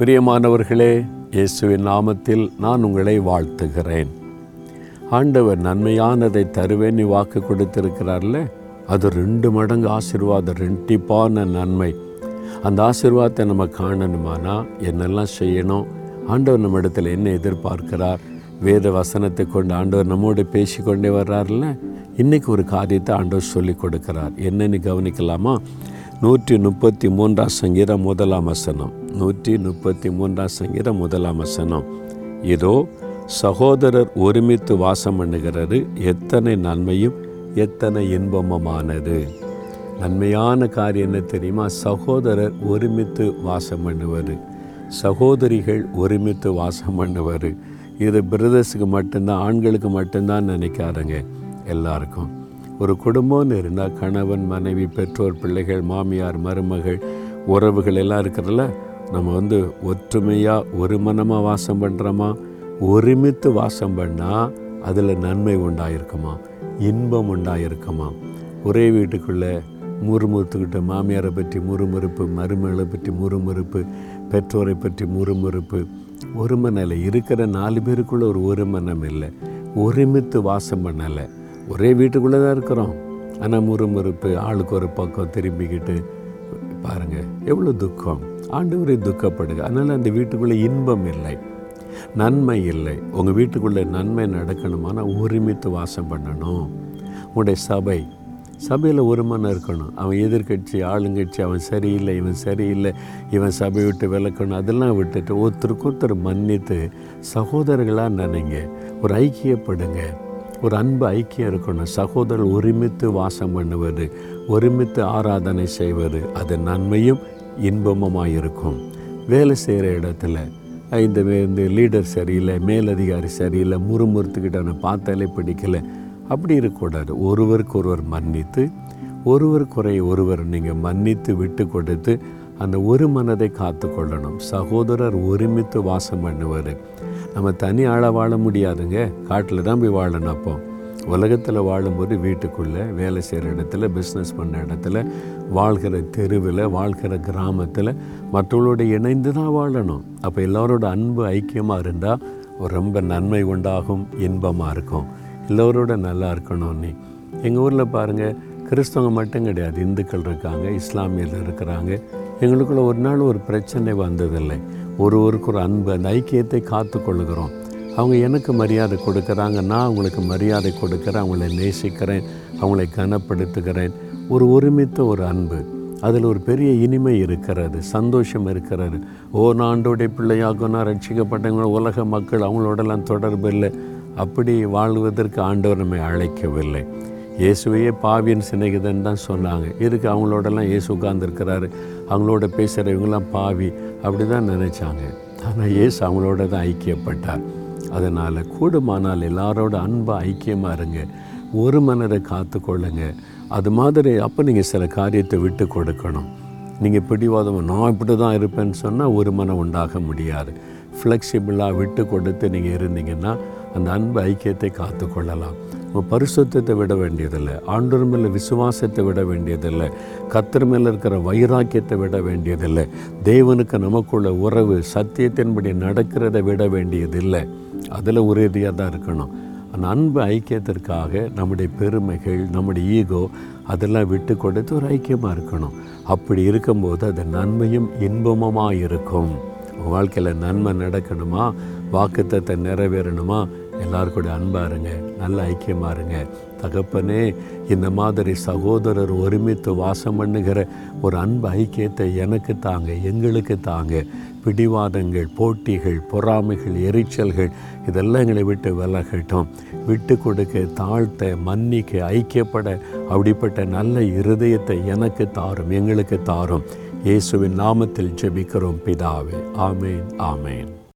பிரியமானவர்களே இயேசுவின் நாமத்தில் நான் உங்களை வாழ்த்துகிறேன். ஆண்டவர் நன்மையானதை தருவேன் நீ வாக்கு கொடுத்திருக்கிறார்ல? அது ரெண்டு மடங்கு ஆசீர்வாதம் ரெட்டிப்பான நன்மை. அந்த ஆசீர்வாதத்தை நம்ம காணணுமானா? என்னெல்லாம் செய்யணும்? ஆண்டவர் நம்ம இடத்துல என்ன எதிர்பார்க்கிறார்? வேத வசனத்தை கொண்டு ஆண்டவர் நம்மோடு பேசிக்கொண்டே வர்றார்ல? இன்னைக்கு ஒரு காரியத்தை ஆண்டவர் சொல்லி கொடுக்கிறார். என்னன்னு கவனிக்கலாமா? நூற்றி முப்பத்தி மூன்றாம் சங்கீதம் முதலாம் வசனம். நூற்றி முப்பத்தி மூன்றாம் சங்கீதம் முதலாம் வசனம். இதோ சகோதரர் ஒருமித்து வாசம் பண்ணுகிறது எத்தனை நன்மையும் எத்தனை இன்பமுமானது. நன்மையான காரியம் என்ன தெரியுமா? சகோதரர் ஒருமித்து வாசம் பண்ணுவது சகோதரிகள் ஒருமித்து வாசம் பண்ணுவது இது பிரதர்ஸுக்கு மட்டும்தான் ஆண்களுக்கு மட்டும்தான் நினைக்காதங்க எல்லாருக்கும். ஒரு குடும்பம்னு இருந்தால் கணவன் மனைவி பெற்றோர் பிள்ளைகள் மாமியார் மருமகள் உறவுகள் எல்லாம் இருக்கிறதுல நம்ம வந்து ஒற்றுமையாக ஒரு மனமாக வாசம் பண்ணுறோமா ஒருமித்து வாசம் பண்ணால் அதில் நன்மை உண்டாயிருக்குமா? இன்பம் உண்டாயிருக்குமா? ஒரே வீட்டுக்குள்ளே முறுமுறுத்துக்கிட்ட மாமியாரை பற்றி முறுமுறுப்பு மருமகளை பற்றி முறுமுறுப்பு பெற்றோரை பற்றி முறுமுறுப்பு ஒரு இல்லை இருக்கிற நாலு பேருக்குள்ளே ஒரு ஒரு மனம் இல்லை. ஒருமித்து வாசம் பண்ணலை. ஒரே வீட்டுக்குள்ளே தான் இருக்கிறோம். ஆனால் முறுமுறுப்பு ஆளுக்கு ஒரு பக்கம் திரும்பிக்கிட்டு பாருங்கள் எவ்வளோ துக்கம். ஆண்டவரை துக்கப்படுங்க அதனால் அந்த வீட்டுக்குள்ளே இன்பம் இல்லை. நன்மை இல்லை. உங்கள் வீட்டுக்குள்ளே நன்மை நடக்கணுமானா ஒருமித்து வாசம் பண்ணணும். உங்களுடைய சபை. சபையில் ஒரு மனம் இருக்கணும். அவன் எதிர்கட்சி ஆளுங்கட்சி அவன் சரியில்லை இவன் சரியில்லை இவன் சபை விட்டு விளக்கணும் அதெல்லாம் விட்டுட்டு ஒருத்தருக்கு ஒருத்தர் மன்னித்து சகோதரர்களாக நினைங்க. ஒரு ஐக்கியப்படுங்க. ஒரு அன்பு ஐக்கியம் இருக்கணும். சகோதரர் ஒருமித்து வாசம் பண்ணுவது ஒருமித்து ஆராதனை செய்வது அது நன்மையும் இன்பமுமாக இருக்கும். வேலை செய்கிற இடத்துல இந்த இந்த லீடர் சரியில்லை மேலதிகாரி சரியில்லை முறுமுறுத்துக்கிட்ட பார்த்தாலே பிடிக்கல. அப்படி இருக்கக்கூடாது. ஒருவருக்கு ஒருவர் மன்னித்து ஒருவர் குறைய ஒருவர் நீங்கள் மன்னித்து விட்டு கொடுத்து அந்த ஒரு மனதை காத்து கொள்ளணும் சகோதரர் ஒருமித்து வாசம் பண்ணுவார் நம்ம தனி ஆளாக வாழ முடியாதுங்க. காட்டில் தான் போய் வாழணும் அப்போ. உலகத்தில் வாழும்போது வீட்டுக்குள்ளே வேலை செய்கிற இடத்துல பிஸ்னஸ் பண்ண இடத்துல வாழ்கிற தெருவில் வாழ்கிற கிராமத்தில் மற்றவங்களோட இணைந்து தான் வாழணும். அப்போ எல்லோரோட அன்பு ஐக்கியமாக இருந்தால் ரொம்ப நன்மை உண்டாகும் இன்பமாக இருக்கும். எல்லோரோட நல்லா இருக்கணும் நீ. எங்கள் ஊரில் பாருங்கள் கிறிஸ்தவங்க மட்டும் கிடையாது இந்துக்கள் இருக்காங்க இஸ்லாமியர்கள் இருக்கிறாங்க. எங்களுக்குள்ள ஒரு நாள் ஒரு பிரச்சனை வந்ததில்லை. ஒருவருக்கு ஒரு அன்பு அந்த ஐக்கியத்தை காத்து கொள்ளுகிறோம் அவங்க எனக்கு மரியாதை கொடுக்குறாங்க நான் அவங்களுக்கு மரியாதை கொடுக்குறேன் அவங்கள நேசிக்கிறேன் அவங்களை கனப்படுத்துகிறேன். ஒரு ஒருமித்த ஒரு அன்பு. அதில் ஒரு பெரிய இனிமை இருக்கிறது சந்தோஷம் இருக்கிறது. ஓ நான் ஆண்டோடைய பிள்ளையாகும் நான் ரட்சிக்கப்பட்டவங்க உலக மக்கள் அவங்களோடலாம் தொடர்பு இல்லை. அப்படி வாழ்வதற்கு ஆண்டவர் நம்மை அழைக்கவில்லை. இயேசுவையே பாவியன் சிநேகிதன் தான் சொன்னாங்க. இதுக்கு அவங்களோடலாம் இயேசு உட்கார்ந்துருக்கிறாரு? அவங்களோட பேசுகிற இவங்களாம் பாவி அப்படி தான் நினச்சாங்க. ஆனால் இயேசு அவங்களோட தான் ஐக்கியப்பட்டார். அதனால் கூடுமானால் எல்லாரோட அன்பாக ஐக்கியமாக இருங்க. ஒரு மனதை காத்துக்கொள்ளுங்க. அது மாதிரி அப்போ நீங்கள் சில காரியத்தை விட்டு கொடுக்கணும். நீங்கள் பிடிவாதம் நான் இப்படி தான் இருப்பேன்னு சொன்னால் ஒரு மனம் உண்டாக முடியாது. ஃப்ளெக்சிபிளாக விட்டு கொடுத்து நீங்கள் இருந்தீங்கன்னா அந்த அன்பு ஐக்கியத்தை காத்துக்கொள்ளலாம் உங்கள் பரிசுத்தத்தை விட வேண்டியதில்லை. ஆண்டவர் மேலே விசுவாசத்தை விட வேண்டியதில்லை. கத்தர் மேலே இருக்கிற வைராக்கியத்தை விட வேண்டியதில்லை. தேவனுக்கு நமக்குள்ள உறவு சத்தியத்தின்படி நடக்கிறதை விட வேண்டியதில்லை. அதில் உறுதியாக தான் இருக்கணும். அந்த அன்பு ஐக்கியத்திற்காக நம்முடைய பெருமைகள் நம்முடைய ஈகோ அதெல்லாம் விட்டு கொடுத்து ஒரு ஐக்கியமாக இருக்கணும். அப்படி இருக்கும்போது அது நன்மையும் இன்பமுமாக இருக்கும் வாழ்க்கையில் நன்மை நடக்கணுமா? வாக்குத்தத்தை நிறைவேறணுமா? எல்லாரும் கூட அன்பாக இருங்க நல்ல ஐக்கியமாக இருங்க. தகப்பனே இந்த மாதிரி சகோதரர் ஒருமித்து வாசம் பண்ணுகிற ஒரு அன்பு ஐக்கியத்தை எனக்கு தாங்க எங்களுக்கு தாங்க. பிடிவாதங்கள் போட்டிகள் பொறாமைகள் எரிச்சல்கள் இதெல்லாம் எங்களை விட்டு விலகட்டும். விட்டு கொடுக்க தாழ்த்த மன்னிக்க ஐக்கியப்பட அப்படிப்பட்ட நல்ல இருதயத்தை எனக்கு தாரும் எங்களுக்கு தாரும். இயேசுவின் நாமத்தில் ஜெபிக்கிறோம் பிதாவே. ஆமேன் ஆமேன்.